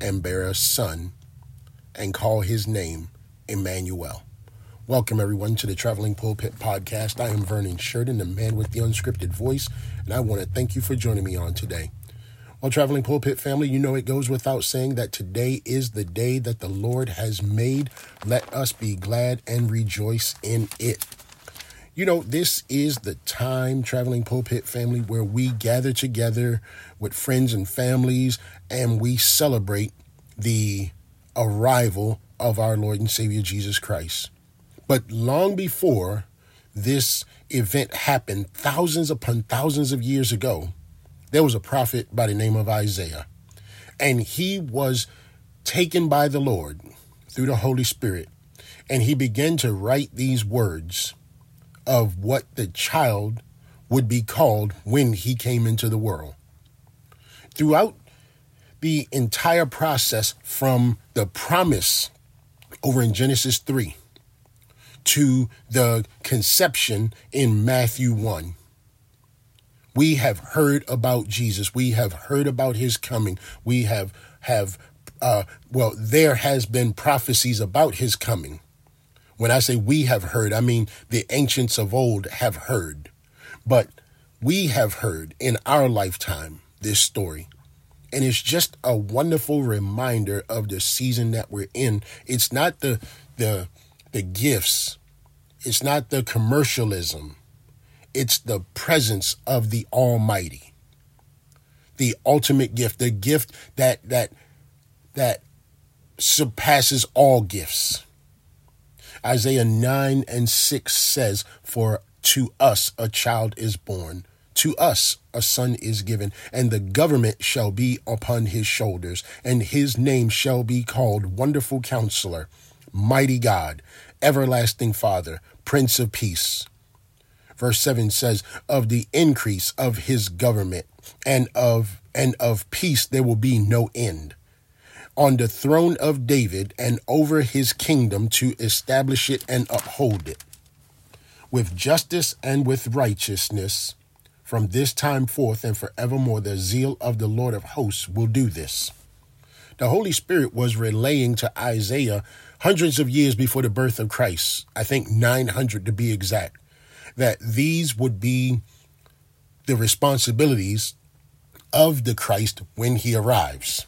and bear a son, and call his name Emmanuel. Welcome, everyone, to the Traveling Pulpit Podcast. I am Vernon Sheridan, the man with the unscripted voice, and I want to thank you for joining me on today. Well, Traveling Pulpit family, you know it goes without saying that today is the day that the Lord has made. Let us be glad and rejoice in it. You know, this is the time, Traveling Pulpit family, where we gather together with friends and families and we celebrate the arrival of our Lord and Savior Jesus Christ. But long before this event happened, thousands upon thousands of years ago, there was a prophet by the name of Isaiah. And he was taken by the Lord through the Holy Spirit. And he began to write these words of what the child would be called when he came into the world. Throughout the entire process from the promise over in Genesis 3 to the conception in Matthew 1. We have heard about Jesus. We have heard about his coming. We have have uh, well, there has been prophecies about his coming. When I say we have heard, I mean the ancients of old have heard. But we have heard in our lifetime this story. And it's just a wonderful reminder of the season that we're in. It's not the the the gifts. It's not the commercialism. It's the presence of the Almighty. The ultimate gift, the gift that that that surpasses all gifts. Isaiah 9 and 6 says, For to us a child is born, to us a son is given, and the government shall be upon his shoulders, and his name shall be called Wonderful Counselor, Mighty God, Everlasting Father, Prince of Peace. Verse 7 says, Of the increase of his government and of and of peace there will be no end on the throne of David and over his kingdom to establish it and uphold it. With justice and with righteousness, from this time forth and forevermore, the zeal of the Lord of hosts will do this. The Holy Spirit was relaying to Isaiah hundreds of years before the birth of Christ, I think 900 to be exact, that these would be the responsibilities of the Christ when he arrives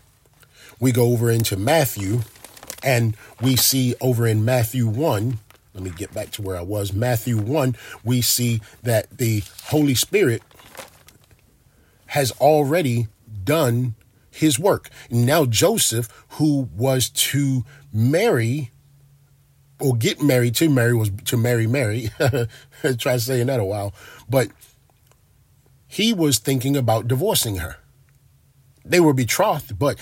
we go over into Matthew and we see over in Matthew 1, let me get back to where I was. Matthew 1, we see that the Holy Spirit has already done his work. Now, Joseph, who was to marry or get married to Mary, was to marry Mary. Try saying that a while. But he was thinking about divorcing her. They were betrothed, but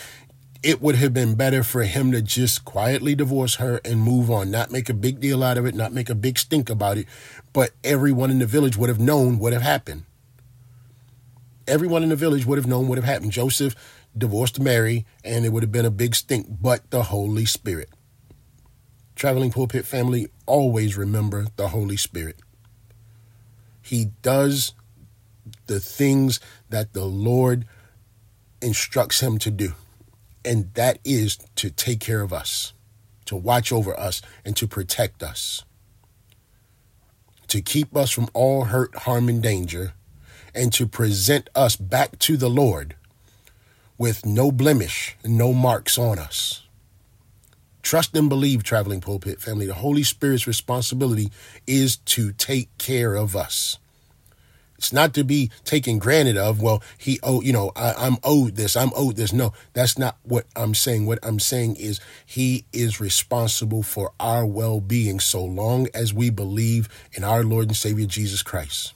it would have been better for him to just quietly divorce her and move on, not make a big deal out of it, not make a big stink about it. But everyone in the village would have known what have happened. Everyone in the village would have known what have happened. Joseph divorced Mary, and it would have been a big stink, but the Holy Spirit. Traveling pulpit family, always remember the Holy Spirit. He does the things that the Lord instructs him to do and that is to take care of us, to watch over us, and to protect us, to keep us from all hurt, harm, and danger, and to present us back to the Lord with no blemish no marks on us. Trust and believe, traveling pulpit family. The Holy Spirit's responsibility is to take care of us. It's not to be taken granted of, well, he oh, you know, I, I'm owed this, I'm owed this. No, that's not what I'm saying. What I'm saying is he is responsible for our well being so long as we believe in our Lord and Savior Jesus Christ.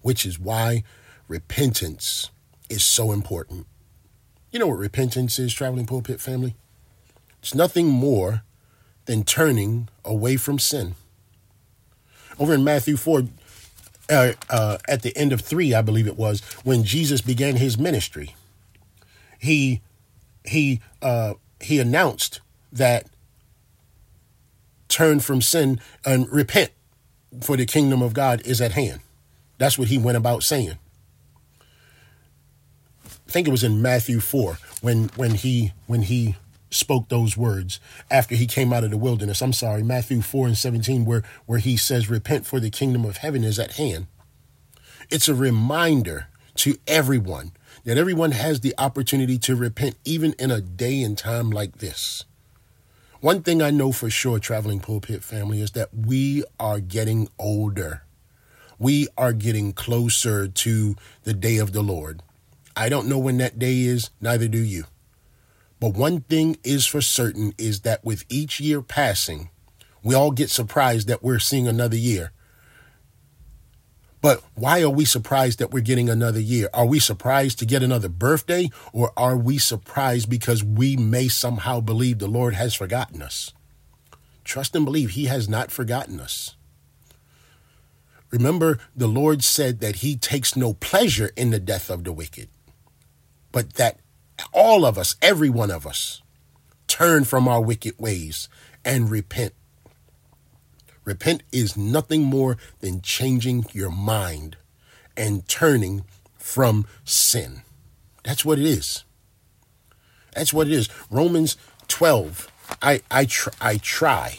Which is why repentance is so important. You know what repentance is, traveling pulpit family? It's nothing more than turning away from sin. Over in Matthew 4, uh, uh, at the end of 3, I believe it was, when Jesus began his ministry, he, he, uh, he announced that turn from sin and repent, for the kingdom of God is at hand. That's what he went about saying. I think it was in Matthew 4 when when he when he spoke those words after he came out of the wilderness. I'm sorry, Matthew 4 and 17 where where he says repent for the kingdom of heaven is at hand. It's a reminder to everyone that everyone has the opportunity to repent even in a day and time like this. One thing I know for sure, traveling pulpit family, is that we are getting older. We are getting closer to the day of the Lord. I don't know when that day is, neither do you. But one thing is for certain is that with each year passing, we all get surprised that we're seeing another year. But why are we surprised that we're getting another year? Are we surprised to get another birthday? Or are we surprised because we may somehow believe the Lord has forgotten us? Trust and believe He has not forgotten us. Remember, the Lord said that He takes no pleasure in the death of the wicked but that all of us, every one of us, turn from our wicked ways and repent. Repent is nothing more than changing your mind and turning from sin. That's what it is. That's what it is. Romans 12. I I tr- I try.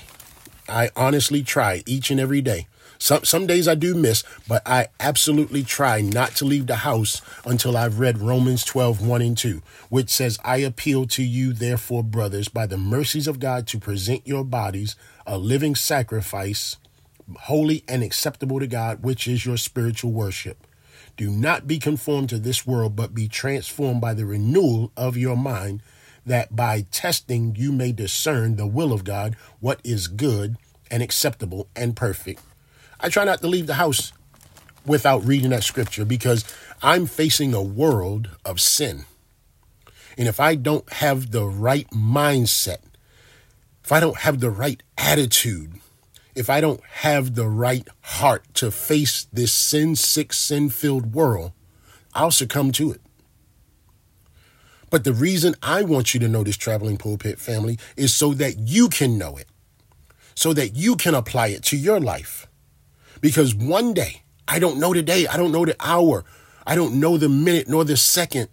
I honestly try each and every day some some days I do miss, but I absolutely try not to leave the house until I've read Romans 12, 1 and 2, which says, I appeal to you, therefore, brothers, by the mercies of God, to present your bodies a living sacrifice, holy and acceptable to God, which is your spiritual worship. Do not be conformed to this world, but be transformed by the renewal of your mind, that by testing you may discern the will of God, what is good and acceptable and perfect. I try not to leave the house without reading that scripture because I'm facing a world of sin. And if I don't have the right mindset, if I don't have the right attitude, if I don't have the right heart to face this sin sick, sin filled world, I'll succumb to it. But the reason I want you to know this traveling pulpit family is so that you can know it, so that you can apply it to your life. Because one day, I don't know the day, I don't know the hour, I don't know the minute nor the second.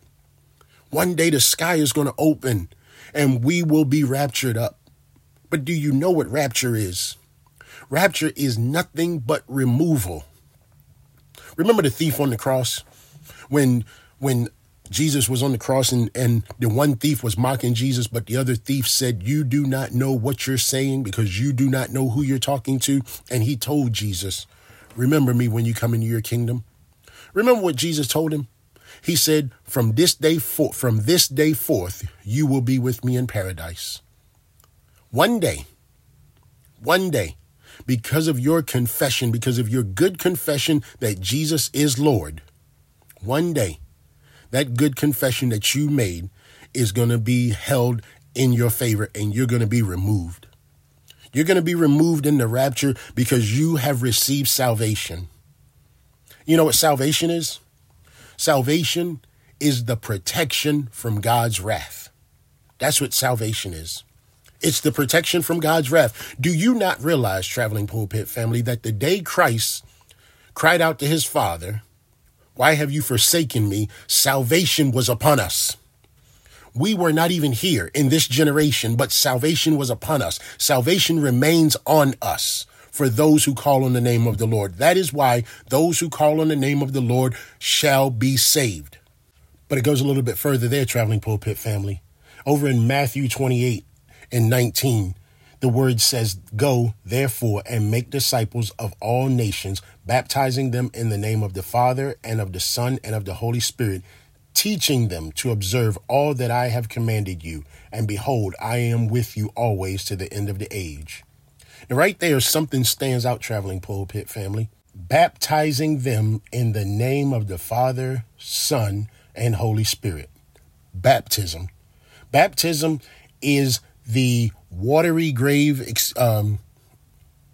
One day the sky is going to open and we will be raptured up. But do you know what rapture is? Rapture is nothing but removal. Remember the thief on the cross? When when Jesus was on the cross and, and the one thief was mocking Jesus, but the other thief said, You do not know what you're saying because you do not know who you're talking to. And he told Jesus, Remember me when you come into your kingdom. Remember what Jesus told him? He said, From this day forth, from this day forth, you will be with me in paradise. One day, one day, because of your confession, because of your good confession that Jesus is Lord, one day, that good confession that you made is going to be held in your favor and you're going to be removed. You're going to be removed in the rapture because you have received salvation. You know what salvation is? Salvation is the protection from God's wrath. That's what salvation is. It's the protection from God's wrath. Do you not realize, traveling pulpit family, that the day Christ cried out to his Father, Why have you forsaken me? Salvation was upon us. We were not even here in this generation, but salvation was upon us. Salvation remains on us for those who call on the name of the Lord. That is why those who call on the name of the Lord shall be saved. But it goes a little bit further there, traveling pulpit family. Over in Matthew 28 and 19, the word says, Go, therefore, and make disciples of all nations, baptizing them in the name of the Father and of the Son and of the Holy Spirit teaching them to observe all that I have commanded you. And behold, I am with you always to the end of the age. And right there, something stands out, traveling pulpit family. Baptizing them in the name of the Father, Son, and Holy Spirit. baptism. Baptism is the watery grave, um,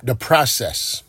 the process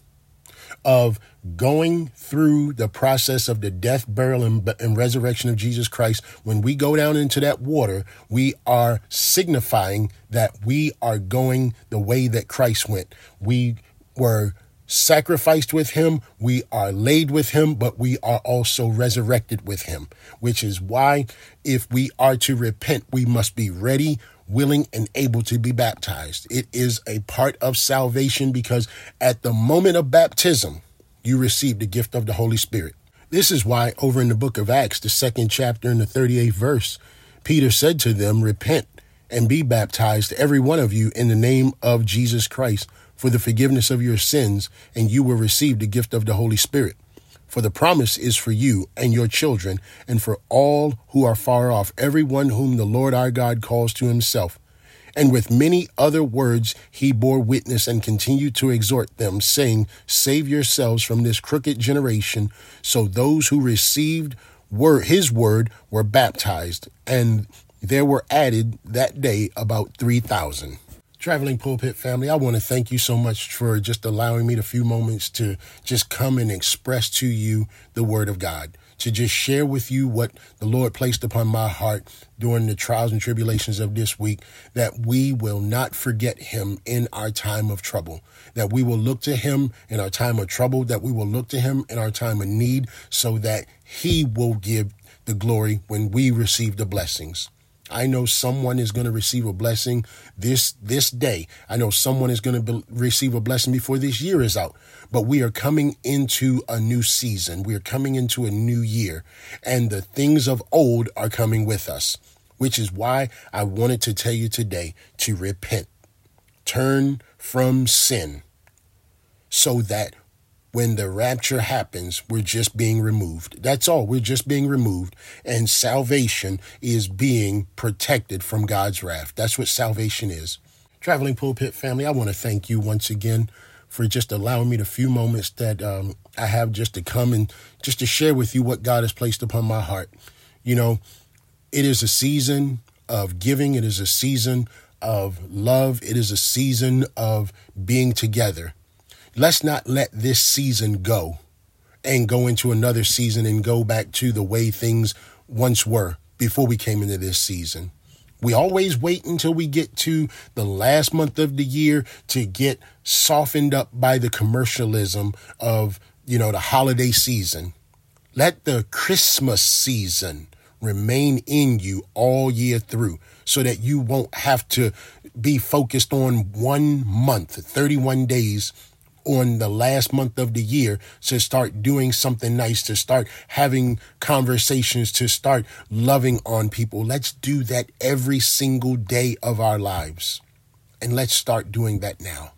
of going through the process of the death, burial, and, and, resurrection of Jesus Christ, when we go down into that water, we are signifying that we are going the way that Christ went. We were sacrificed with him, we are laid with him, but we are also resurrected with him, which is why if we are to repent, we must be ready, willing, and able to be baptized. It is a part of salvation because at the moment of baptism, you receive the gift of the Holy Spirit. This is why, over in the book of Acts, the second chapter and the 38th verse, Peter said to them, Repent and be baptized, every one of you, in the name of Jesus Christ, for the forgiveness of your sins, and you will receive the gift of the Holy Spirit. For the promise is for you and your children, and for all who are far off, everyone whom the Lord our God calls to himself. And with many other words he bore witness and continued to exhort them, saying, Save yourselves from this crooked generation. So those who received were his word were baptized, and there were added that day about 3,000. Traveling Pulpit family, I want to thank you so much for just allowing me the few moments to just come and express to you the Word of God, to just share with you what the Lord placed upon my heart during the trials and tribulations of this week, that we will not forget Him in our time of trouble, that we will look to Him in our time of trouble, that we will look to Him in our time of need, so that He will give the glory when we receive the blessings. I know someone is going to receive a blessing this this day. I know someone is going to be, receive a blessing before this year is out. But we are coming into a new season. We are coming into a new year, and the things of old are coming with us, which is why I wanted to tell you today to repent. Turn from sin so that when the rapture happens, we're just being removed. That's all. We're just being removed. And salvation is being protected from God's wrath. That's what salvation is. Traveling Pulpit family, I want to thank you once again for just allowing me the few moments that um, I have just to come and just to share with you what God has placed upon my heart. You know, it is a season of giving, it is a season of love, it is a season of being together let's not let this season go and go into another season and go back to the way things once were before we came into this season. We always wait until we get to the last month of the year to get softened up by the commercialism of, you know, the holiday season. Let the Christmas season remain in you all year through so that you won't have to be focused on one month, 31 days on the last month of the year to start doing something nice, to start having conversations, to start loving on people. Let's do that every single day of our lives. And let's start doing that now.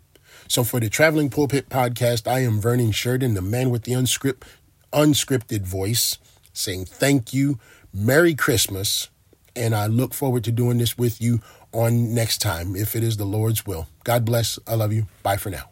So, for the Traveling Pulpit podcast, I am Vernon Sheridan, the man with the unscript, unscripted voice, saying thank you, Merry Christmas, and I look forward to doing this with you on next time if it is the Lord's will. God bless. I love you. Bye for now.